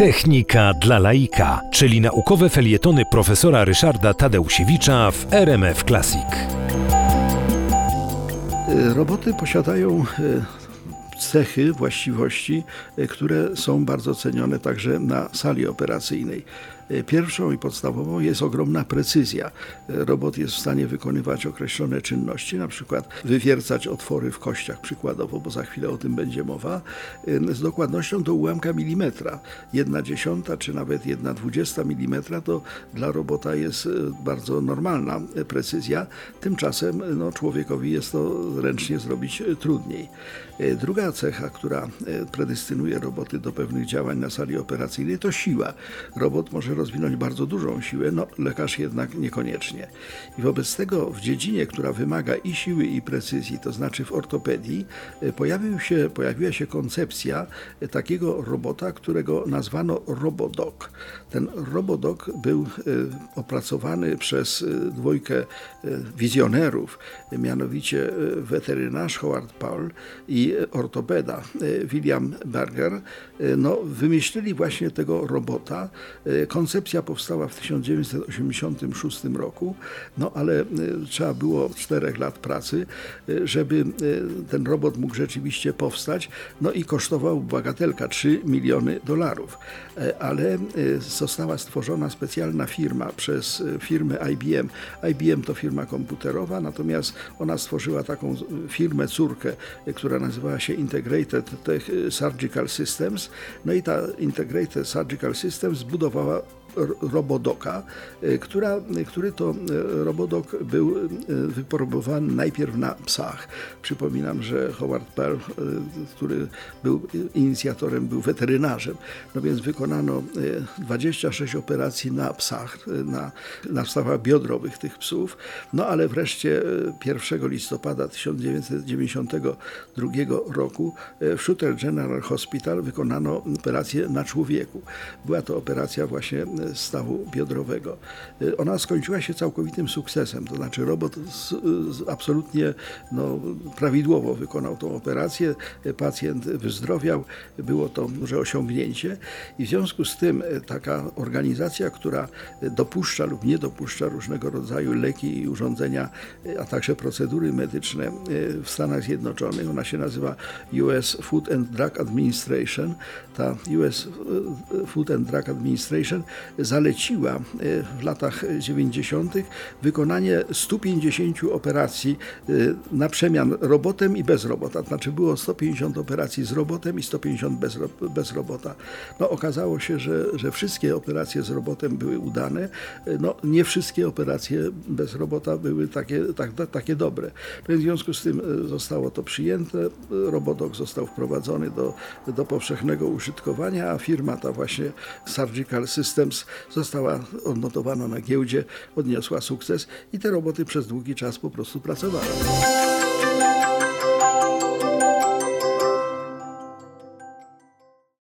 Technika dla laika, czyli naukowe felietony profesora Ryszarda Tadeusiewicza w RMF Classic. E, Roboty posiadają e, cechy, właściwości, e, które są bardzo cenione także na sali operacyjnej. E, Pierwszą i podstawową jest ogromna precyzja. E, Robot jest w stanie wykonywać określone czynności, na przykład wywiercać otwory w kościach przykładowo, bo za chwilę o tym będzie mowa, e, z dokładnością do ułamka milimetra. Jedna dziesiąta czy nawet jedna dwudziesta milimetra to dla robota jest bardzo normalna precyzja. Tymczasem no, człowiekowi jest to ręcznie zrobić trudniej. Druga cecha, która e, predestynuje roboty do pewnych działań na sali operacyjnej, to siła. Robot może rozwinąć bardzo dużą siłę, no lekarz jednak niekoniecznie. I wobec tego w dziedzinie, która wymaga i siły, i precyzji, to znaczy w ortopedii, e, pojawił się, pojawiła się koncepcja e, takiego robota, którego nazwano Robodok. Ten Robodok był e, opracowany przez dwójkę wizjonerów, mianowicie weterynarz Howard Paul i ortopeda William Berger. No, wymyślili właśnie tego robota. Koncepcja powstała w 1986 roku, no ale e, trzeba było czterech lat pracy, e, żeby e, ten robot mógł rzeczywiście powstać. No i kosztował bagatelka 3 miliony dolarów. Ale została stworzona specjalna firma przez firmę IBM. IBM to firma komputerowa, natomiast ona stworzyła taką firmę córkę, która nazywała się Integrated Surgical Systems. No i ta Integrated Surgical Systems zbudowała Robodoka, e, która, który to e, Robodok był wypróbowany najpierw na psach. Przypominam, że Howard Pearl, który był inicjatorem, był weterynarzem. No więc wykonano e, 26 operacji na psach, na, na stawach biodrowych tych psów. No ale wreszcie e, 1 listopada 1992 roku w Shooter General Hospital wykonano operację na człowieku. Była to operacja właśnie stawu biodrowego. E, Ona skończyła się całkowitym sukcesem, to znaczy robot z, z absolutnie no, prawidłowo wykonał tą operację, E, pacjent wyzdrowiał, było to duże osiągnięcie i w związku z tym e, taka organizacja, która dopuszcza lub nie dopuszcza różnego rodzaju leki i urządzenia, a także procedury medyczne w Stanach Zjednoczonych, ona się nazywa US Food and Drug Administration. Ta US Food and Drug Administration zaleciła e, w latach 90. wykonanie 150 operacji e, na przemian robotem i bez robota. Znaczy było 150 operacji z robotem i 150 bez, bez robota. No, okazało się, że, że wszystkie operacje z robotem były udane. E, No, nie wszystkie operacje bez robota były takie, tak, tak, takie dobre. No, w związku z tym zostało to przyjęte. Robodok został wprowadzony do, do powszechnego użytkowania, a firma ta właśnie Surgical Systems została odnotowana na giełdzie, odniosła sukces i te roboty przez długi czas po prostu pracowały.